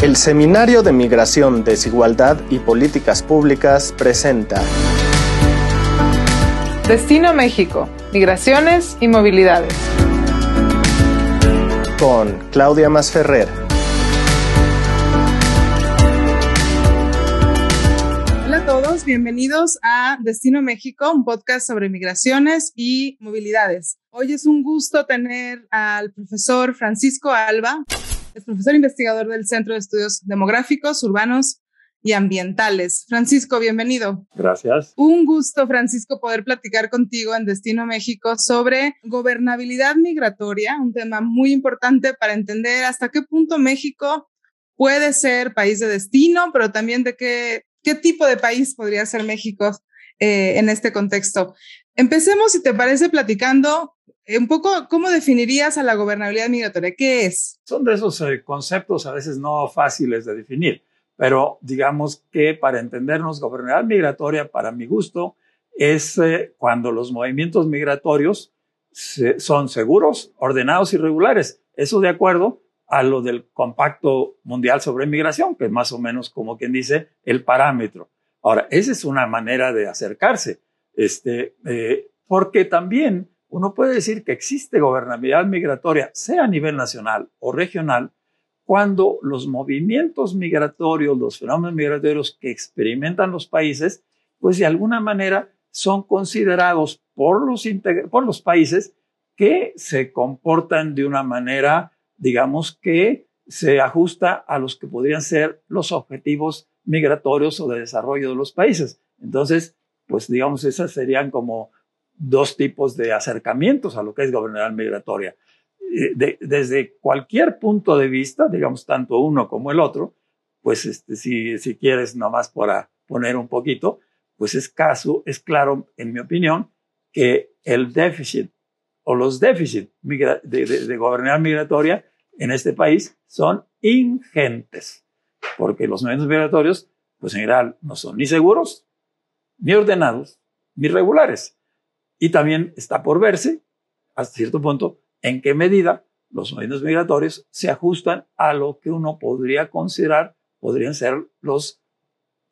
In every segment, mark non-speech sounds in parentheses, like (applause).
El Seminario de Migración, Desigualdad y Políticas Públicas presenta Destino México, Migraciones y Movilidades. Con Claudia Masferrer. Hola a todos, bienvenidos a Destino México, un podcast sobre migraciones y movilidades. Hoy es un gusto tener al profesor Francisco Alba, es profesor investigador del Centro de Estudios Demográficos, Urbanos y Ambientales. Francisco, bienvenido. Gracias. Un gusto, Francisco, poder platicar contigo en Destino México sobre gobernabilidad migratoria, un tema muy importante para entender hasta qué punto México puede ser país de destino, pero también de qué, qué tipo de país podría ser México eh, en este contexto. Empecemos, si te parece, platicando un poco cómo definirías a la gobernabilidad migratoria. ¿Qué es? Son de esos eh, conceptos a veces no fáciles de definir, pero digamos que para entendernos, gobernabilidad migratoria, para mi gusto, es eh, cuando los movimientos migratorios son seguros, ordenados y regulares. Eso de acuerdo a lo del Compacto Mundial sobre Migración, que es más o menos como quien dice el parámetro. Ahora, esa es una manera de acercarse, este, eh, porque también uno puede decir que existe gobernabilidad migratoria, sea a nivel nacional o regional, cuando los movimientos migratorios, los fenómenos migratorios que experimentan los países, pues de alguna manera son considerados por los, países que se comportan de una manera, digamos, que se ajusta a los que podrían ser los objetivos migratorios o de desarrollo de los países. Entonces, pues digamos, esas serían como dos tipos de acercamientos a lo que es gobernabilidad migratoria. Eh, desde cualquier punto de vista, digamos, tanto uno como el otro, pues este, si, si quieres nomás para poner un poquito, pues es caso, es claro, en mi opinión, que el déficit o los déficits de, de, de gobernabilidad migratoria en este país son ingentes, porque los movimientos migratorios, pues en general, no son ni seguros, ni ordenados, ni regulares. Y también está por verse, hasta cierto punto, en qué medida los movimientos migratorios se ajustan a lo que uno podría considerar, podrían ser los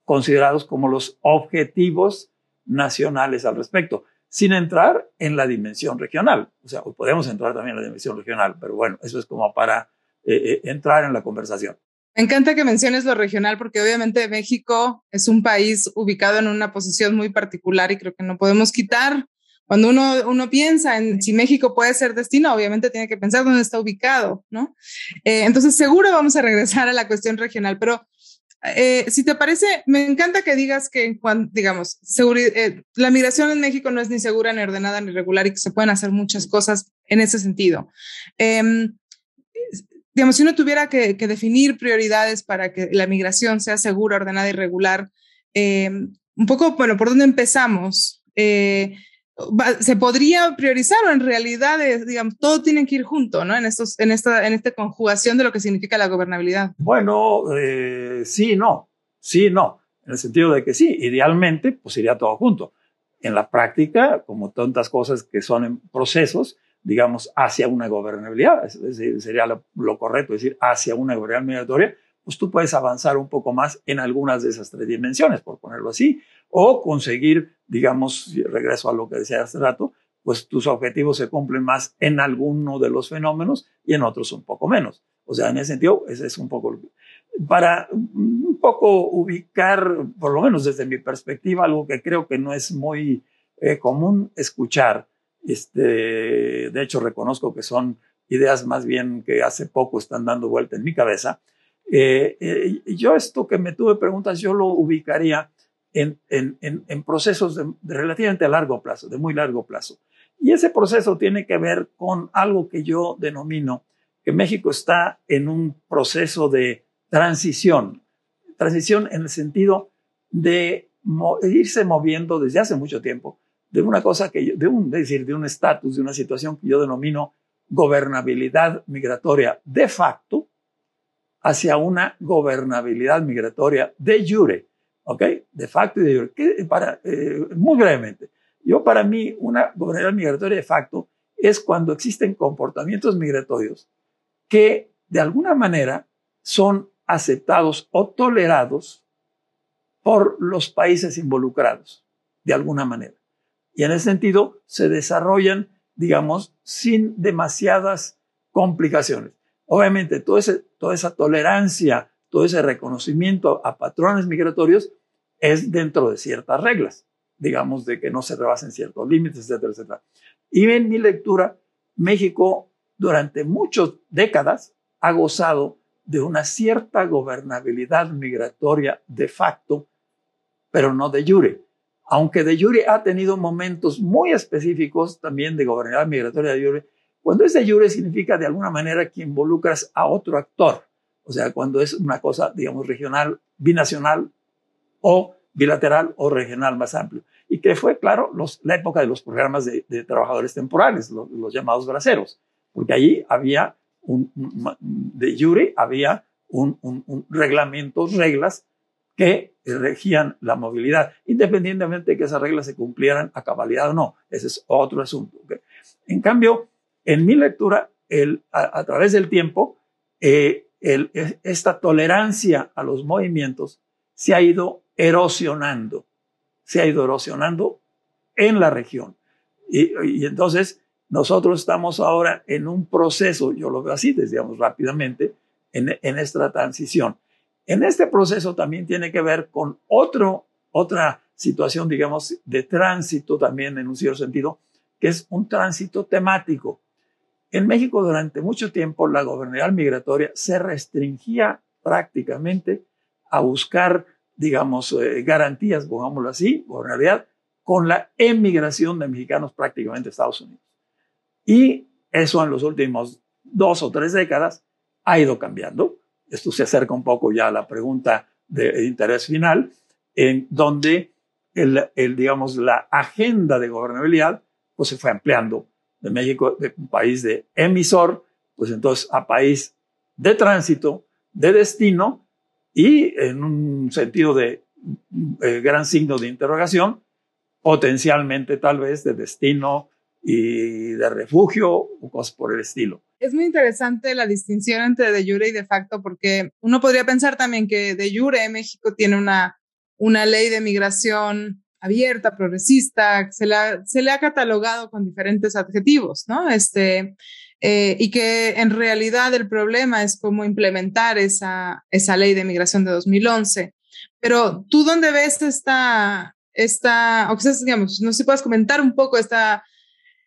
considerados como los objetivos nacionales al respecto, sin entrar en la dimensión regional. O sea, podemos entrar también en la dimensión regional, pero bueno, eso es como para eh, eh, entrar en la conversación. Me encanta que menciones lo regional porque obviamente México es un país ubicado en una posición muy particular y creo que no podemos quitar cuando uno, uno piensa en si México puede ser destino, obviamente tiene que pensar dónde está ubicado, ¿no? Eh, entonces, seguro vamos a regresar a la cuestión regional, pero eh, si te parece, me encanta que digas que, digamos, eh, la migración en México no es ni segura, ni ordenada, ni regular y que se pueden hacer muchas cosas en ese sentido. Em, digamos, si uno tuviera que, definir prioridades para que la migración sea segura, ordenada y regular, em, un poco, bueno, ¿por dónde empezamos? Se podría priorizar o en realidad, digamos, todo tiene que ir junto, ¿no? En, estos, en, esta, en esta conjugación de lo que significa la gobernabilidad. Bueno, eh, sí, no, sí, no, en el sentido de que sí, idealmente, pues iría todo junto. En la práctica, como tantas cosas que son en procesos, digamos, hacia una gobernabilidad, sería lo, lo correcto decir hacia una gobernabilidad migratoria, pues tú puedes avanzar un poco más en algunas de esas tres dimensiones, por ponerlo así, o conseguir, digamos, regreso a lo que decía hace rato, pues tus objetivos se cumplen más en alguno de los fenómenos y en otros un poco menos. O sea, en ese sentido, ese es un poco, para un poco ubicar, por lo menos desde mi perspectiva, algo que creo que no es muy eh, común escuchar. Este, de hecho, reconozco que son ideas más bien que hace poco están dando vuelta en mi cabeza, eh, eh, yo esto que me tuve preguntas, yo lo ubicaría en, en, en, procesos de, relativamente a largo plazo, de muy largo plazo. Y ese proceso tiene que ver con algo que yo denomino que México está en un proceso de transición, transición en el sentido de irse moviendo desde hace mucho tiempo de una cosa que yo, de un, es decir, de un estatus, de una situación que yo denomino gobernabilidad migratoria de facto, hacia una gobernabilidad migratoria de jure, ¿ok? De facto y de jure. para, eh, muy brevemente, yo para mí una gobernabilidad migratoria de facto es cuando existen comportamientos migratorios que de alguna manera son aceptados o tolerados por los países involucrados, de alguna manera. Y en ese sentido se desarrollan, digamos, sin demasiadas complicaciones. Obviamente, toda esa tolerancia, todo ese reconocimiento a patrones migratorios es dentro de ciertas reglas, digamos, de que no se rebasen ciertos límites, etcétera, etcétera. Y en mi lectura, México durante muchas décadas ha gozado de una cierta gobernabilidad migratoria de facto, pero no de jure. Aunque de jure ha tenido momentos muy específicos también de gobernabilidad migratoria de jure, cuando es de jure significa de alguna manera que involucras a otro actor, o sea, cuando es una cosa, digamos, regional, binacional o bilateral o regional más amplio. Y que fue, claro, los, la época de los programas de, trabajadores temporales, los, los llamados braceros porque allí había un, de jure, había un, un, reglamento, reglas que regían la movilidad, independientemente de que esas reglas se cumplieran a cabalidad o no. Ese es otro asunto. En cambio, en mi lectura, a, través del tiempo, eh, esta tolerancia a los movimientos se ha ido erosionando, se ha ido erosionando en la región. Y, y entonces, nosotros estamos ahora en un proceso, yo lo veo así, digamos rápidamente, en, en esta transición. En este proceso también tiene que ver con otro, otra situación, digamos, de tránsito también en un cierto sentido, que es un tránsito temático. En México durante mucho tiempo la gobernabilidad migratoria se restringía prácticamente a buscar, digamos, eh, garantías, pongámoslo así, gobernabilidad, con la emigración de mexicanos prácticamente a Estados Unidos. Y eso en los últimos dos o tres décadas ha ido cambiando. Esto se acerca un poco ya a la pregunta de interés final, en donde el, digamos, la agenda de gobernabilidad pues, se fue ampliando de México, de país de emisor, pues entonces a país de tránsito, de destino y en un sentido de eh, gran signo de interrogación, potencialmente tal vez de destino y de refugio o cosas por el estilo. Es muy interesante la distinción entre de jure y de facto, porque uno podría pensar también que de jure México tiene una, una ley de migración abierta, progresista, se, la, se le ha catalogado con diferentes adjetivos, ¿no? Este, eh, y que en realidad el problema es cómo implementar esa, esa ley de migración de 2011. Pero tú dónde ves esta, esta, o quizás, digamos, no sé si puedes comentar un poco esta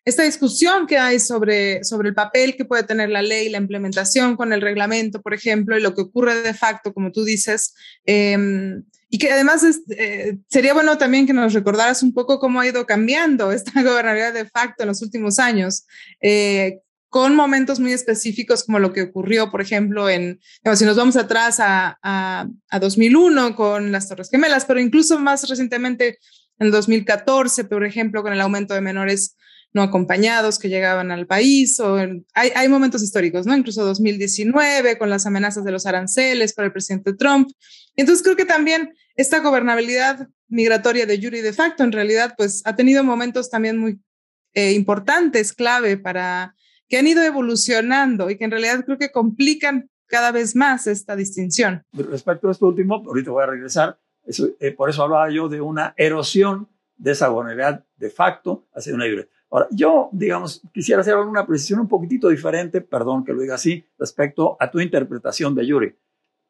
esta discusión que hay sobre, sobre el papel que puede tener la ley, la implementación con el reglamento, por ejemplo, y lo que ocurre de facto, como tú dices, em, y que además eh, sería bueno también que nos recordaras un poco cómo ha ido cambiando (laughs) esta gobernabilidad de facto en los últimos años. Eh, con momentos muy específicos como lo que ocurrió, por ejemplo, en, si nos vamos atrás a, a, a 2001 con las Torres Gemelas, pero incluso más recientemente en 2014, por ejemplo, con el aumento de menores no acompañados que llegaban al país, o hay, hay, momentos históricos, ¿no? Incluso 2019 con las amenazas de los aranceles para el presidente Trump. Entonces creo que también esta gobernabilidad migratoria de jure y de facto en realidad pues ha tenido momentos también muy eh, importantes, clave para que han ido evolucionando y que en realidad creo que complican cada vez más esta distinción. Respecto a esto último, ahorita voy a regresar, eso, eh, por eso hablaba yo de una erosión de esa gobernabilidad de facto hacia una libre. Ahora, yo, digamos, quisiera hacer una precisión un poquitito diferente, perdón que lo diga así, respecto a tu interpretación de Yuri.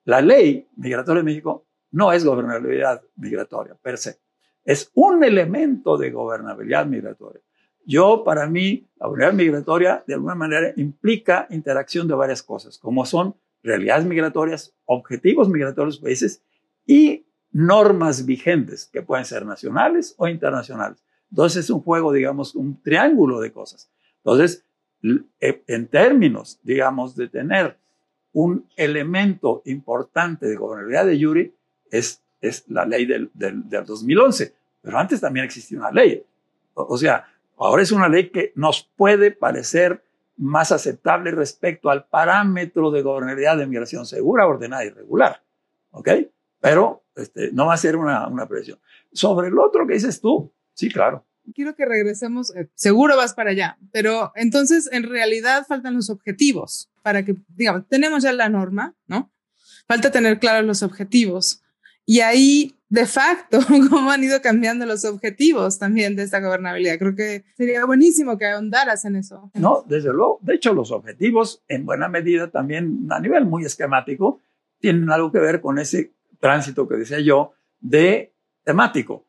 La ley migratoria de México no es gobernabilidad migratoria per se. Es un elemento de gobernabilidad migratoria. Yo, para mí, la gobernabilidad migratoria de alguna manera implica interacción de varias cosas, como son realidades migratorias, objetivos migratorios de países y normas vigentes, que pueden ser nacionales o internacionales. Entonces es un juego, digamos, un triángulo de cosas. Entonces, eh, en términos, digamos, de tener un elemento importante de gobernabilidad de Yuri, es, es la ley del, del, 2011. Pero antes también existía una ley. O, sea, ahora es una ley que nos puede parecer más aceptable respecto al parámetro de gobernabilidad de migración segura, ordenada y regular. ¿Ok? Pero este, no va a ser una, una presión. Sobre el otro que dices tú, Sí, claro. Quiero que regresemos, eh, seguro vas para allá, pero entonces en realidad faltan los objetivos para que, digamos, tenemos ya la norma, ¿no? falta tener claros los objetivos. Y ahí, de facto, (laughs) cómo han ido cambiando los objetivos también de esta gobernabilidad. Creo que sería buenísimo que ahondaras en eso. No, desde luego. De hecho, los objetivos, en buena medida, también a nivel muy esquemático, tienen algo que ver con ese tránsito que decía yo de temático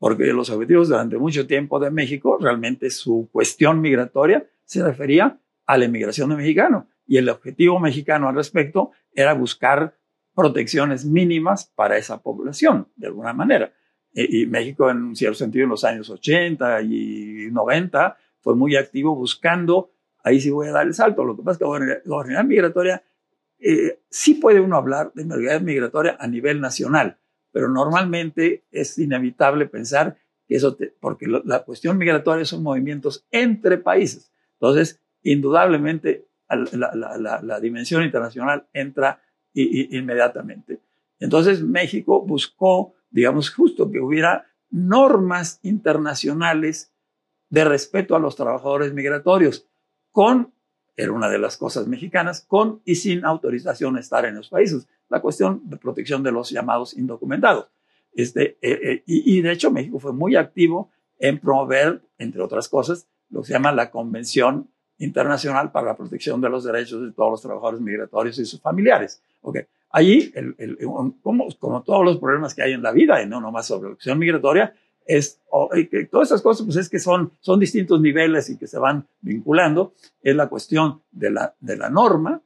porque los objetivos durante mucho tiempo de México, realmente su cuestión migratoria se refería a la inmigración de mexicanos y el objetivo mexicano al respecto era buscar protecciones mínimas para esa población, de alguna manera. Y, México, en un cierto sentido, en los años 80 y 90, fue muy activo buscando, ahí sí voy a dar el salto, lo que pasa es que la gobernabilidad migratoria, eh, sí puede uno hablar de gobernabilidad migratoria a nivel nacional, pero normalmente es inevitable pensar que eso, porque la cuestión migratoria son movimientos entre países. Entonces, indudablemente, la, dimensión internacional entra inmediatamente. Entonces, México buscó, digamos, justo que hubiera normas internacionales de respeto a los trabajadores migratorios, con, era una de las cosas mexicanas, con y sin autorización a estar en los países la cuestión de protección de los llamados indocumentados. Este, eh, eh, y, de hecho México fue muy activo en promover, entre otras cosas, lo que se llama la Convención Internacional para la Protección de los Derechos de todos los trabajadores migratorios y sus familiares. Okay. Allí, el, el, como, como, todos los problemas que hay en la vida, y no nomás sobre la cuestión migratoria, es, que todas esas cosas, pues es que son, son distintos niveles y que se van vinculando, es la cuestión de la, de la norma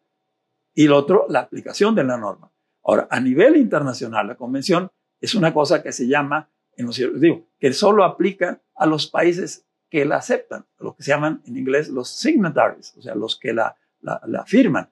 y lo otro, la aplicación de la norma. Ahora, a nivel internacional, la convención es una cosa que se llama, en los, digo, que solo aplica a los países que la aceptan, lo que se llaman en inglés los signatories, o sea, los que la, la, firman.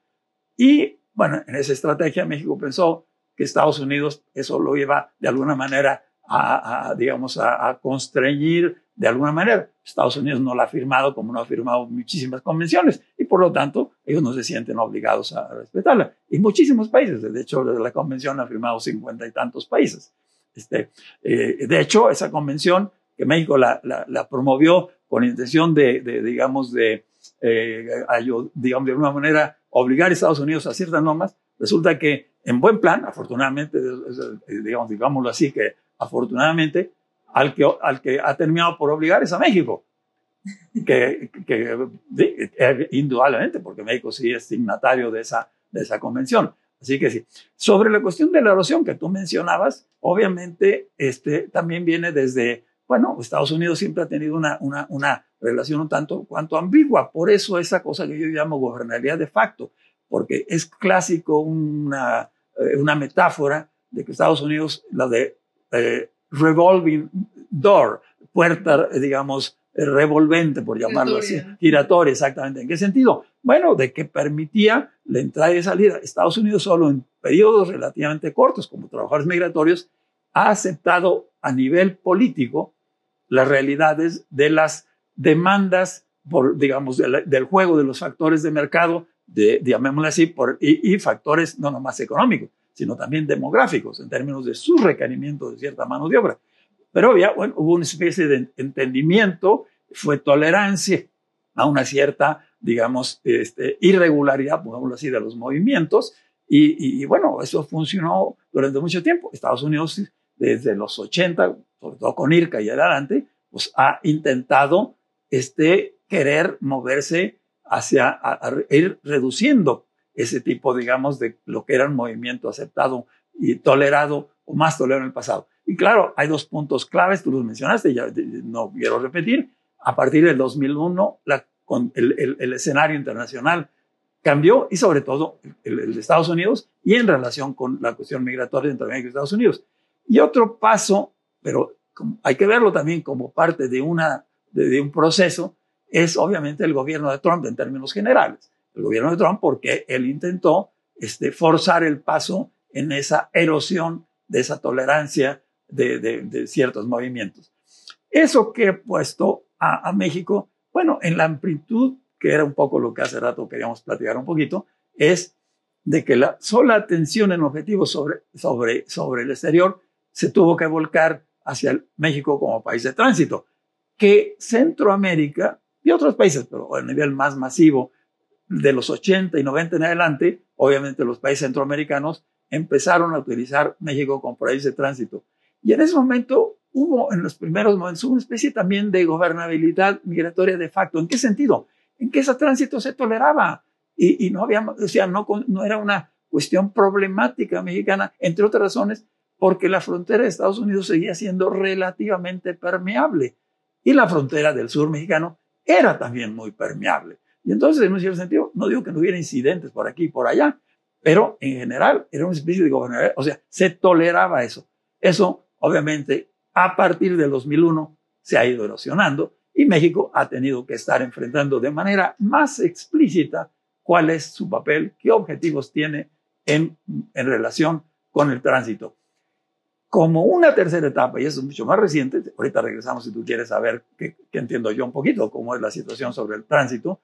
Y bueno, en esa estrategia México pensó que Estados Unidos eso lo iba de alguna manera a, digamos, a, a, constreñir de alguna manera. Estados Unidos no la ha firmado como no ha firmado muchísimas convenciones y por lo tanto ellos no se sienten obligados a respetarla. Y muchísimos países, de hecho la convención ha firmado cincuenta y tantos países. Este, eh, de hecho, esa convención que México la, la, promovió con intención de, de digamos, de, eh, digamos, de alguna manera obligar a Estados Unidos a ciertas normas, resulta que en buen plan, afortunadamente, digamos, digámoslo así, que afortunadamente al que, al que ha terminado por obligar es a México. Que, que, indudablemente, porque México sí es signatario de esa, de esa convención. Así que sí. Sobre la cuestión de la erosión que tú mencionabas, obviamente este, también viene desde, bueno, Estados Unidos siempre ha tenido una, una, una relación un tanto cuanto ambigua. Por eso esa cosa que yo llamo gobernabilidad de facto, porque es clásico una, eh, una metáfora de que Estados Unidos, la de eh, revolving door, puerta, digamos, revolvente, por llamarlo así, giratoria, exactamente. ¿En qué sentido? Bueno, de que permitía la entrada y salida. Estados Unidos solo en periodos relativamente cortos, como trabajadores migratorios, ha aceptado a nivel político las realidades de las demandas, por, digamos, del, juego de los factores de mercado, de, llamémoslo así, por, y, y factores no nomás económicos sino también demográficos en términos de su requerimiento de cierta mano de obra. Pero ya, bueno, hubo una especie de entendimiento, fue tolerancia a una cierta, digamos, este, irregularidad, pongámoslo así, de los movimientos. Y, y, bueno, eso funcionó durante mucho tiempo. Estados Unidos, desde los 80, sobre todo con IRCA y adelante, pues ha intentado este, querer moverse hacia ir reduciendo ese tipo, digamos, de lo que era un movimiento aceptado y tolerado o más tolerado en el pasado. Y claro, hay dos puntos claves, tú los mencionaste, ya no quiero repetir. A partir del 2001, la, con el, el, escenario internacional cambió y sobre todo el, de Estados Unidos y en relación con la cuestión migratoria entre México y Estados Unidos. Y otro paso, pero hay que verlo también como parte de, una, de un proceso, es obviamente el gobierno de Trump en términos generales el gobierno de Trump porque él intentó este, forzar el paso en esa erosión de esa tolerancia de, de, ciertos movimientos. Eso que he puesto a, a, México, bueno, en la amplitud, que era un poco lo que hace rato queríamos platicar un poquito, es de que la sola atención en objetivos sobre, sobre, sobre el exterior se tuvo que volcar hacia México como país de tránsito, que Centroamérica y otros países, pero a nivel más masivo, de los 80 y 90 en adelante, obviamente los países centroamericanos empezaron a utilizar México como país de tránsito. Y en ese momento hubo, en los primeros momentos, una especie también de gobernabilidad migratoria de facto. ¿En qué sentido? En que ese tránsito se toleraba y, no había, o sea, no, no era una cuestión problemática mexicana, entre otras razones, porque la frontera de Estados Unidos seguía siendo relativamente permeable y la frontera del sur mexicano era también muy permeable. Y entonces, en un cierto sentido, no digo que no hubiera incidentes por aquí y por allá, pero en general era una especie de gobernabilidad, o sea, se toleraba eso. Eso, obviamente, a partir del 2001 se ha ido erosionando y México ha tenido que estar enfrentando de manera más explícita cuál es su papel, qué objetivos tiene en, en relación con el tránsito. Como una tercera etapa, y eso es mucho más reciente, ahorita regresamos si tú quieres saber qué, entiendo yo un poquito, cómo es la situación sobre el tránsito,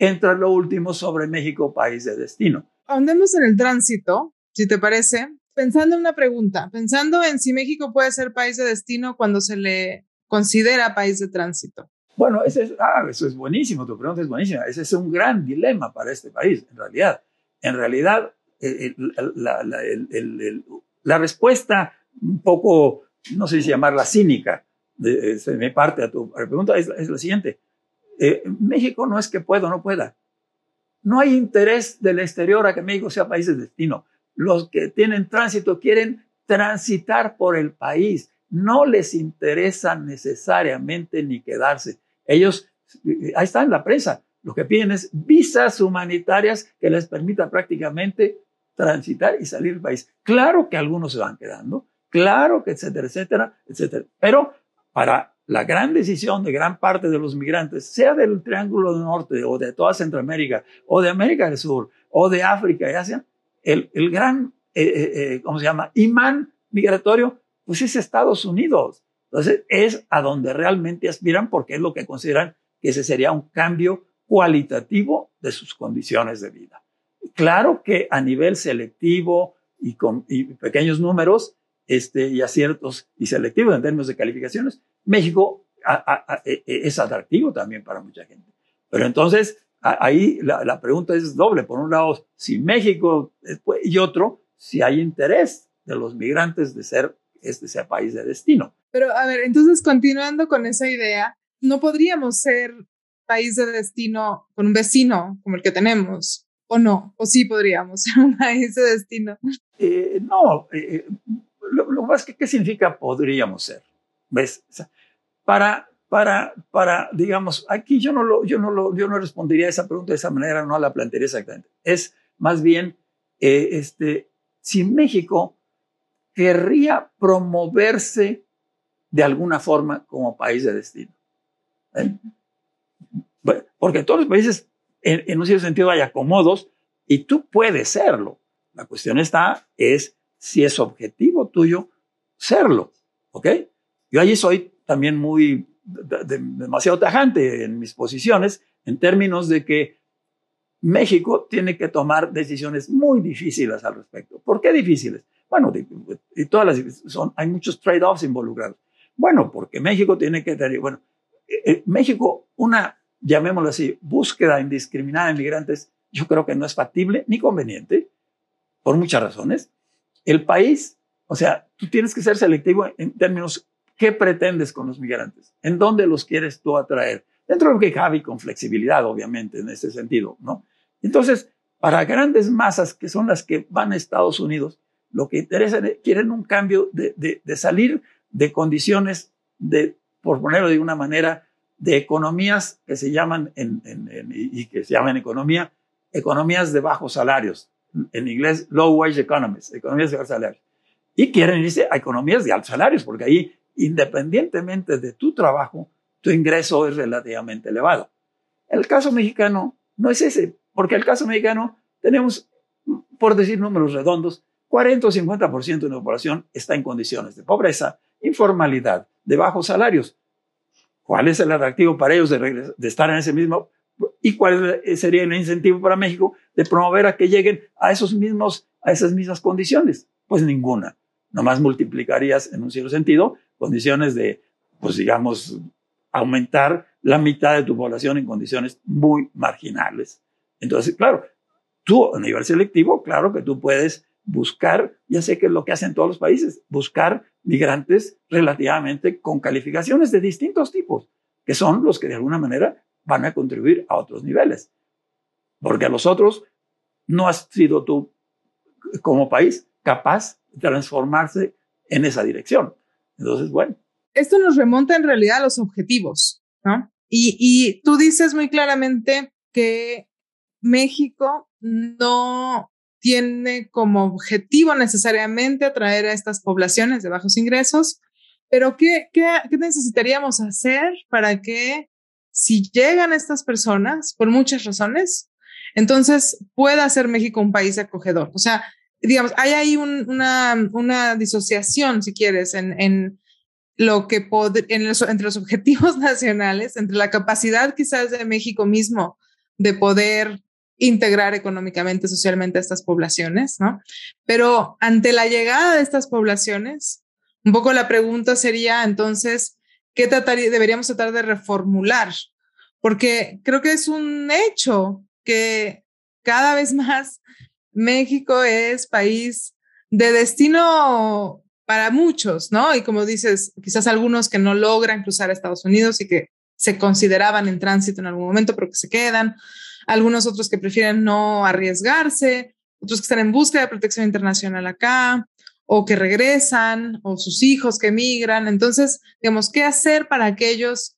entra lo último sobre México, país de destino. Ahondemos en el tránsito, si te parece, pensando en una pregunta, pensando en si México puede ser país de destino cuando se le considera país de tránsito. Bueno, ese es, ah, eso es buenísimo, tu pregunta es buenísima. Ese es un gran dilema para este país, en realidad. En realidad, la, la, respuesta un poco, no sé si llamarla cínica, de, de mi parte a tu pregunta es, es la siguiente. Eh, México no es que pueda o no pueda. No hay interés del exterior a que México sea país de destino. Los que tienen tránsito quieren transitar por el país. No les interesa necesariamente ni quedarse. Ellos, ahí está en la prensa, lo que piden es visas humanitarias que les permita prácticamente transitar y salir del país. Claro que algunos se van quedando, claro que etcétera, etcétera, etcétera. Pero para la gran decisión de gran parte de los migrantes, sea del Triángulo del Norte o de toda Centroamérica o de América del Sur o de África y Asia, el, el gran, eh, eh, eh, ¿cómo se llama? Imán migratorio, pues es Estados Unidos. Entonces, es a donde realmente aspiran porque es lo que consideran que ese sería un cambio cualitativo de sus condiciones de vida. Claro que a nivel selectivo y con pequeños números este, y aciertos y selectivos en términos de calificaciones, México e, e, es atractivo también para mucha gente. Pero entonces, ahí la, la, pregunta es doble. Por un lado, si México y otro, si hay interés de los migrantes de ser este sea país de destino. Pero a ver, entonces continuando con esa idea, no podríamos ser país de destino con un vecino como el que tenemos, o no, o sí podríamos (laughs) ser un país de destino. Eh, no, eh, lo, más que, ¿qué significa podríamos ser? ¿Ves? para, para, para, digamos, aquí yo no, lo, yo, no lo, yo no respondería a esa pregunta de esa manera, no la plantearía exactamente. Es más bien, eh, este, si México querría promoverse de alguna forma como país de destino. ¿eh? porque todos los países, en, un cierto sentido, hay acomodos y tú puedes serlo. La cuestión está, es si es objetivo tuyo serlo. ¿Ok? Yo allí soy también muy, demasiado tajante en mis posiciones en términos de que México tiene que tomar decisiones muy difíciles al respecto. ¿Por qué difíciles? Bueno, y todas las, son, hay muchos trade-offs involucrados. Bueno, porque México tiene que tener, bueno, eh, eh, México, una, llamémoslo así, búsqueda indiscriminada de migrantes, yo creo que no es factible ni conveniente, por muchas razones. El país, o sea, tú tienes que ser selectivo en términos qué pretendes con los migrantes, en dónde los quieres tú atraer, dentro de lo que cabe con flexibilidad, obviamente, en ese sentido, ¿no? Entonces, para grandes masas que son las que van a Estados Unidos, lo que interesa, quieren un cambio de, de, salir de condiciones de, por ponerlo de una manera, de economías que se llaman y que se llaman economía, economías de bajos salarios. En inglés, low wage economies, economías de bajos salarios. Y quieren irse a economías de altos salarios, porque ahí, independientemente de tu trabajo, tu ingreso es relativamente elevado. El caso mexicano no es ese, porque el caso mexicano tenemos, por decir números redondos, 40 o 50% de la población está en condiciones de pobreza, informalidad, de bajos salarios. ¿Cuál es el atractivo para ellos de, estar en ese mismo? ¿Y cuál sería el incentivo para México de promover a que lleguen a, esos mismos, a esas mismas condiciones? Pues ninguna. Nomás multiplicarías, en un cierto sentido, condiciones de, pues digamos, aumentar la mitad de tu población en condiciones muy marginales. Entonces, claro, tú a nivel selectivo, claro que tú puedes buscar, ya sé que es lo que hacen todos los países, buscar migrantes relativamente con calificaciones de distintos tipos, que son los que de alguna manera van a contribuir a otros niveles. Porque a los otros no has sido tú como país capaz de transformarse en esa dirección. Entonces, bueno. Esto nos remonta en realidad a los objetivos, ¿no? Y, y tú dices muy claramente que México no tiene como objetivo necesariamente atraer a estas poblaciones de bajos ingresos, pero ¿qué, qué, qué necesitaríamos hacer para que si llegan estas personas, por muchas razones, entonces pueda ser México un país acogedor? O sea, digamos, hay ahí una, una disociación, si quieres, en, en lo que en entre los (laughs) objetivos nacionales, entre la capacidad quizás de México mismo de poder integrar económicamente, socialmente a estas poblaciones, ¿no? Pero ante la llegada de estas poblaciones, un poco la pregunta sería entonces, ¿qué deberíamos tratar de reformular? Porque creo que es un hecho que cada vez (laughs) más México es país de destino para muchos, ¿no? Y como dices, quizás algunos que no logran cruzar a Estados Unidos y que se consideraban en tránsito en algún momento, pero que se quedan, algunos otros que prefieren no arriesgarse, otros que están en busca de protección internacional acá, o que regresan, o sus hijos que emigran. Entonces, digamos, ¿qué hacer para aquellos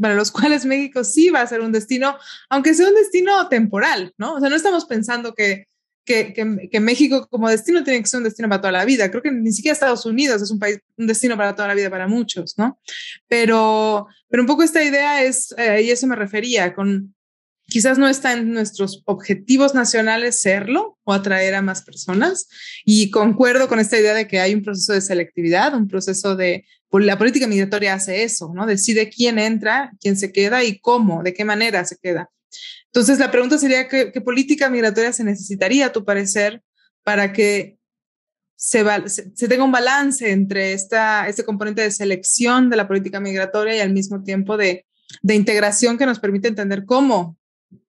para los (laughs) cuales México sí va a ser un destino, aunque sea un destino temporal, ¿no? O sea, no estamos pensando que, que, que, México como destino tiene que ser un destino para toda la vida. Creo que ni siquiera Estados Unidos es un país, un destino para toda la vida para muchos, ¿no? Pero, pero un poco esta idea es, eh, y eso me refería, con quizás no está en nuestros objetivos nacionales serlo o atraer a más personas. Y concuerdo con esta idea de que hay un proceso de selectividad, un proceso de, pues, la política migratoria hace eso, ¿no? Decide quién entra, quién se queda y cómo, de qué manera se queda. Entonces, la pregunta sería, ¿qué, política migratoria se necesitaría, a tu parecer, para que se, tenga un balance entre este componente de selección de la política migratoria y al mismo tiempo de, de integración que nos permite entender cómo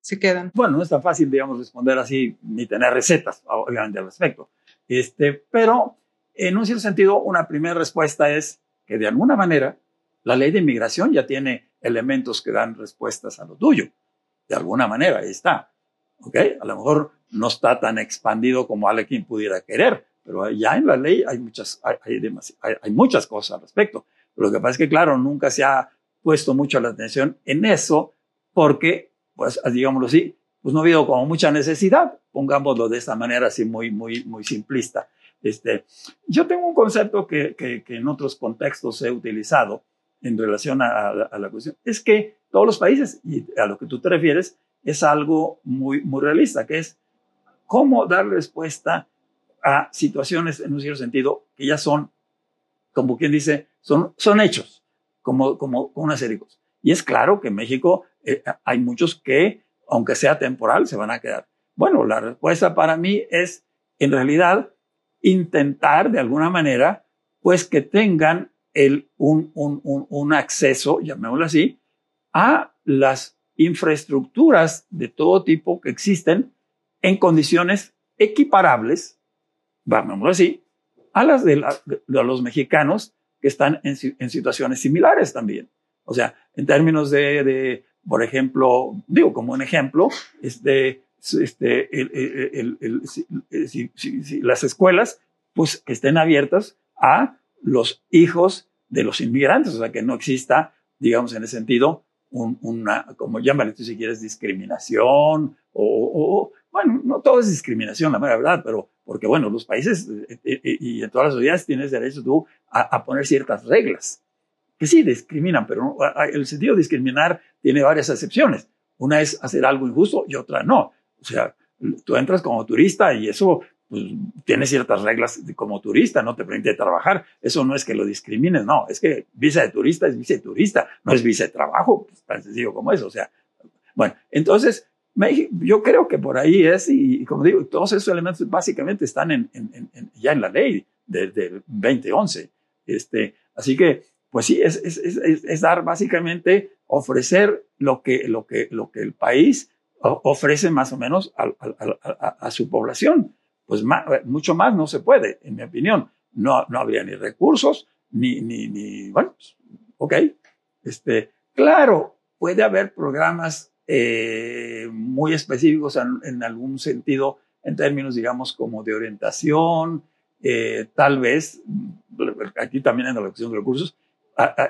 se quedan? Bueno, no es tan fácil, digamos, responder así ni tener recetas, obviamente, al respecto. Este, pero en un cierto sentido, una primera respuesta es que de alguna manera la ley de inmigración ya tiene elementos que dan respuestas a lo tuyo. De alguna manera, ahí está. ¿Ok? A lo mejor no está tan expandido como alguien pudiera querer, pero ya en la ley hay muchas, hay, hay, muchas cosas al respecto. lo que pasa es que, claro, nunca se ha puesto mucho la atención en eso porque pues digámoslo así, pues no ha habido como mucha necesidad, pongámoslo de esta manera así muy, muy, muy simplista. Este, yo tengo un concepto que, que, en otros contextos he utilizado en relación a, la cuestión, es que todos los países, y a lo que tú te refieres, es algo muy, muy realista, que es cómo dar respuesta a situaciones en un cierto sentido que ya son, como quien dice, son, son hechos, como, como de cosas. Y es claro que México eh, hay muchos que, aunque sea temporal, se van a quedar. Bueno, la respuesta para mí es, en realidad, intentar de alguna manera, pues que tengan el, un, un, un, un acceso, llamémoslo así, a las infraestructuras de todo tipo que existen en condiciones equiparables, llamémoslo así, a las de, los mexicanos que están en, situaciones similares también. O sea, en términos de, de, por ejemplo, digo como un ejemplo, este, este, si, las escuelas, pues estén abiertas a los hijos de los inmigrantes, o sea, que no exista, digamos, en ese sentido, un, una, como llámale tú si quieres, discriminación o, o, bueno, no todo es discriminación, la verdad, pero porque, bueno, los países eh, eh, y en todas las sociedades tienes derecho tú a, a poner ciertas reglas que sí discriminan, pero el sentido de discriminar tiene varias excepciones. Una es hacer algo injusto y otra no. O sea, tú entras como turista y eso pues, tiene ciertas reglas como turista, no te permite trabajar. Eso no es que lo discrimines, no, es que visa de turista es visa de turista, no es visa de trabajo, pues, tan sencillo como eso. O sea, bueno, entonces yo creo que por ahí es, y, como digo, todos esos elementos básicamente están en, ya en la ley desde de 2011. Este, así que pues sí, es, es, es, es, dar básicamente, ofrecer lo que, lo que, lo que el país ofrece más o menos a, su población. Pues mucho más no se puede, en mi opinión. No, no habría ni recursos, ni, ni, ni bueno, pues, ok. Este, claro, puede haber programas eh, muy específicos en, algún sentido, en términos, digamos, como de orientación, eh, tal vez, aquí también en la cuestión de recursos,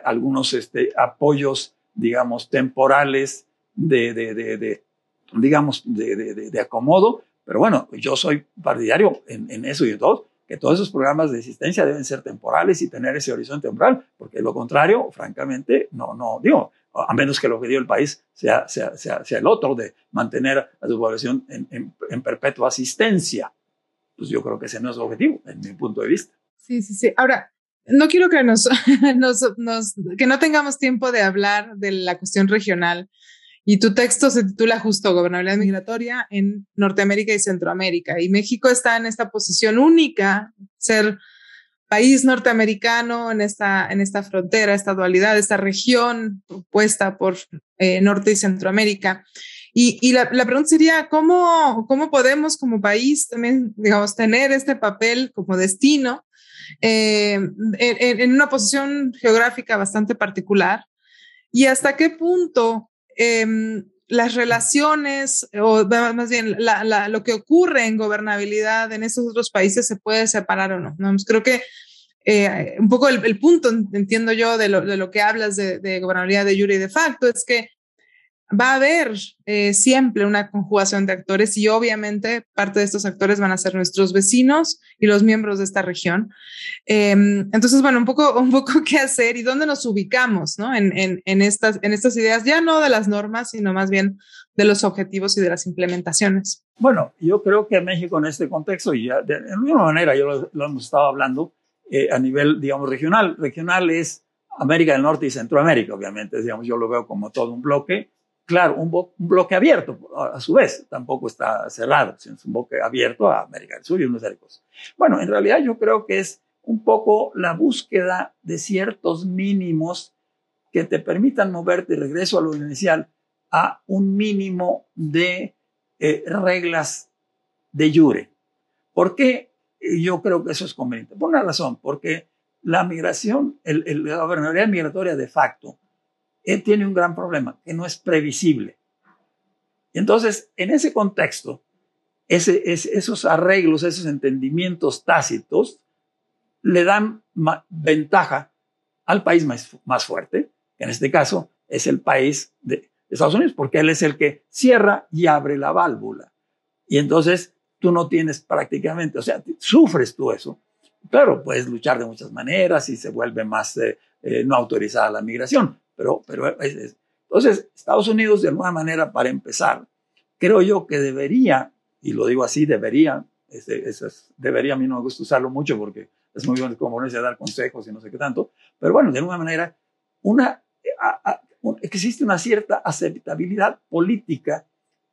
algunos este, apoyos, digamos, temporales de, de, de, digamos, de, acomodo, pero bueno, yo soy partidario en, en eso y en todo, que todos esos programas de asistencia deben ser temporales y tener ese horizonte temporal, porque lo contrario, francamente, no, no, digo, a menos que el objetivo del país sea, sea, sea, sea el otro, de mantener a su población en, en, perpetua asistencia. Pues yo creo que ese no es el objetivo, en mi punto de vista. Sí, sí, sí. Ahora, no quiero que nos, (laughs) nos, nos, que no tengamos tiempo de hablar de la cuestión regional. Y tu texto se titula justo Gobernabilidad Migratoria en Norteamérica y Centroamérica. Y México está en esta posición única, ser país norteamericano en esta, en esta frontera, esta dualidad, esta región propuesta por eh, Norte y Centroamérica. Y, y la, la, pregunta sería, ¿cómo, ¿cómo podemos como país también, digamos, tener este papel como destino eh, en, en, una posición geográfica bastante particular? ¿Y hasta qué punto eh, las relaciones, o más bien lo que ocurre en gobernabilidad en esos otros países se puede separar o no. ¿no? Creo que eh, un poco el, punto, entiendo yo, de lo, de lo que hablas de, gobernabilidad de jure y de facto, es que va a haber eh, siempre una conjugación de actores y obviamente parte de estos actores van a ser nuestros vecinos y los miembros de esta región. Eh, entonces, bueno, un poco, (laughs) un poco qué hacer y dónde nos ubicamos ¿no? en, estas, en estas ideas, ya no de las normas, sino más bien de los objetivos y de las implementaciones. Bueno, yo creo que México en este contexto, y ya de, alguna manera yo lo, lo hemos estado hablando, eh, a nivel, digamos, regional. Regional es América del Norte y Centroamérica, obviamente, digamos, yo lo veo como todo un bloque claro, un, bloque abierto, a, su vez, tampoco está cerrado, sino es un bloque abierto a América del Sur y unos cosas. Bueno, en realidad yo creo que es un poco la búsqueda de ciertos mínimos que te permitan moverte, regreso a lo inicial, a un mínimo de eh, reglas de jure. ¿Por qué yo creo que eso es conveniente? Por una razón, porque la migración, el, la gobernabilidad migratoria de facto, tiene un gran problema, que no es previsible. Entonces, en ese contexto, esos arreglos, esos entendimientos tácitos, le dan ventaja al país más, más fuerte, que en este caso es el país de Estados Unidos, porque él es el que cierra y abre la válvula. Y entonces tú no tienes prácticamente, o sea, sufres tú eso. Claro, puedes luchar de muchas maneras y se vuelve más eh, eh, no autorizada la migración, pero, pero entonces, Estados Unidos, de alguna manera, para empezar, creo yo que debería, y lo digo así, debería, ese, es, debería, a mí no me gusta usarlo mucho porque es muy bueno como no dar consejos y no sé qué tanto, pero bueno, de alguna manera, una, existe una cierta aceptabilidad política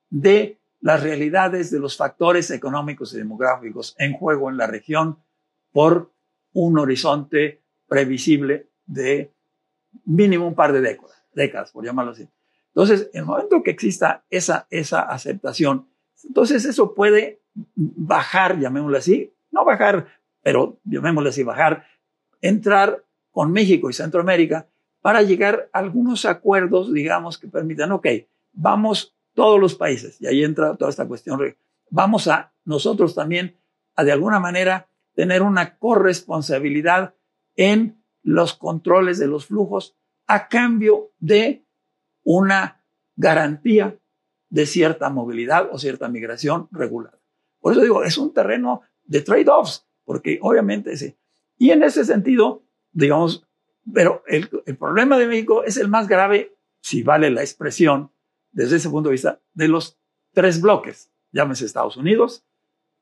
de las realidades de los factores económicos y demográficos en juego en la región por un horizonte previsible de mínimo un par de décadas, décadas, por llamarlo así. Entonces, en el momento que exista esa, esa aceptación, entonces eso puede bajar, llamémoslo así, no bajar, pero llamémoslo así, bajar, entrar con México y Centroamérica para llegar a algunos acuerdos, digamos, que permitan, ok, vamos todos los países, y ahí entra toda esta cuestión, vamos a nosotros también a de alguna manera tener una corresponsabilidad en los controles de los flujos a cambio de una garantía de cierta movilidad o cierta migración regular. Por eso digo, es un terreno de trade-offs, porque obviamente sí. Y en ese sentido, digamos, pero el, el, problema de México es el más grave, si vale la expresión, desde ese punto de vista, de los tres bloques, llámese Estados Unidos,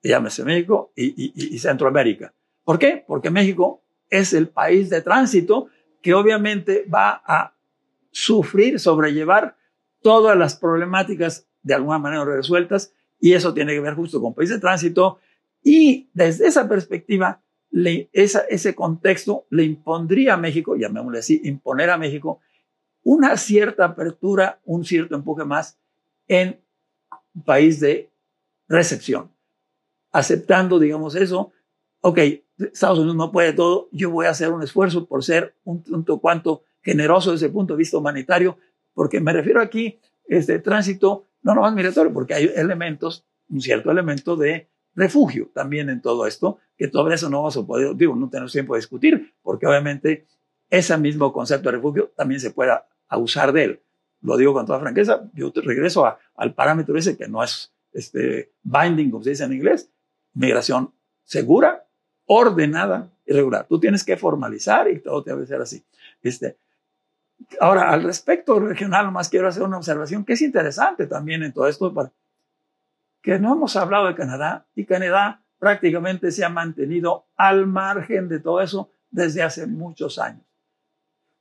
llámese México y, y, y Centroamérica. ¿Por qué? Porque México es el país de tránsito que obviamente va a sufrir, sobrellevar todas las problemáticas de alguna manera resueltas y eso tiene que ver justo con país de tránsito y desde esa perspectiva, ese contexto le impondría a México, llamémosle así, imponer a México una cierta apertura, un cierto empuje más en país de recepción. aceptando, digamos, eso. Ok, Estados Unidos no puede todo, yo voy a hacer un esfuerzo por ser un tanto cuanto generoso desde el punto de vista humanitario, porque me refiero aquí, este tránsito, no nomás migratorio, porque hay elementos, un cierto elemento de refugio también en todo esto, que todo eso no vamos a poder, digo, no tenemos tiempo de discutir, porque obviamente ese mismo concepto de refugio también se puede usar de él. Lo digo con toda franqueza, yo regreso al parámetro ese que no es este, binding, como se dice en inglés, migración segura, ordenada y regular. Tú tienes que formalizar y todo debe ser así. Este, ahora, al respecto regional, más quiero hacer una observación que es interesante también en todo esto, que no hemos hablado de Canadá y Canadá prácticamente se ha mantenido al margen de todo eso desde hace muchos años.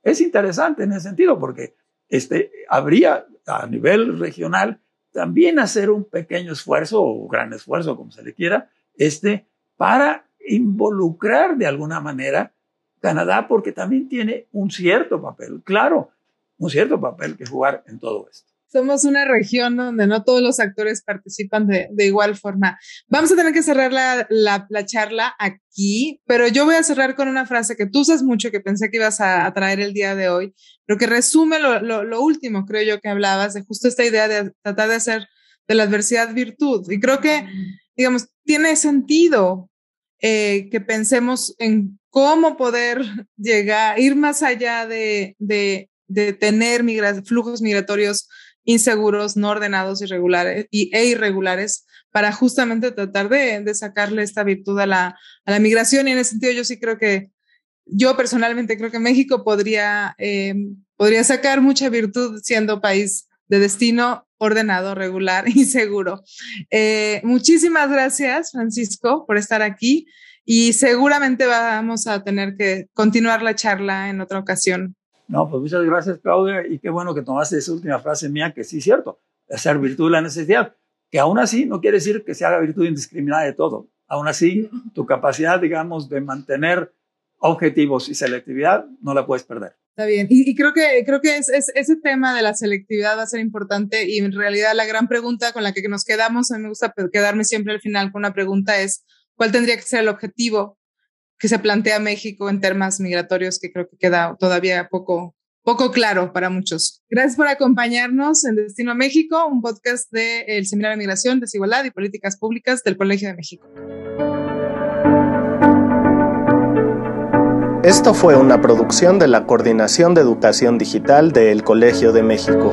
Es interesante en ese sentido porque este, habría a nivel regional también hacer un pequeño esfuerzo o gran esfuerzo, como se le quiera, este, para involucrar de alguna manera Canadá, porque también tiene un cierto papel, claro, un cierto papel que jugar en todo esto somos una región donde no todos los actores participan de, igual forma. Vamos a tener que cerrar la, la, charla aquí, pero yo voy a cerrar con una frase que tú usas mucho, que pensé que ibas a, traer el día de hoy, pero que resume lo, lo, último, creo yo, que hablabas, de justo esta idea de tratar de hacer de la adversidad virtud. Y creo que, digamos, tiene sentido eh, que pensemos en cómo poder (laughs) llegar, ir más allá de, de, de tener flujos migratorios inseguros, no ordenados irregulares, y, e irregulares para justamente tratar de, de sacarle esta virtud a la, a la, migración. Y en ese sentido yo sí creo que, yo personalmente creo que México podría, eh, podría sacar mucha virtud siendo país de destino ordenado, regular (laughs) y seguro. Eh, muchísimas gracias, Francisco, por estar aquí y seguramente vamos a tener que continuar la charla en otra ocasión. No, pues muchas gracias, Claudia, y qué bueno que tomaste esa última frase mía, que sí es cierto, hacer virtud de la necesidad, que aún así no quiere decir que se haga virtud indiscriminada de todo. Aún así, tu capacidad, digamos, de mantener objetivos y selectividad no la puedes perder. Está bien, y, creo que, creo que es, ese tema de la selectividad va a ser importante y en realidad la gran pregunta con la que nos quedamos, a mí me gusta quedarme siempre al final con una pregunta es, ¿cuál tendría que ser el objetivo que se plantea México en temas migratorios que creo que queda todavía poco, poco claro para muchos. Gracias por acompañarnos en Destino México, un podcast del Seminario de Migración, Desigualdad y Políticas Públicas del Colegio de México. Esto fue una producción de la Coordinación de Educación Digital del Colegio de México.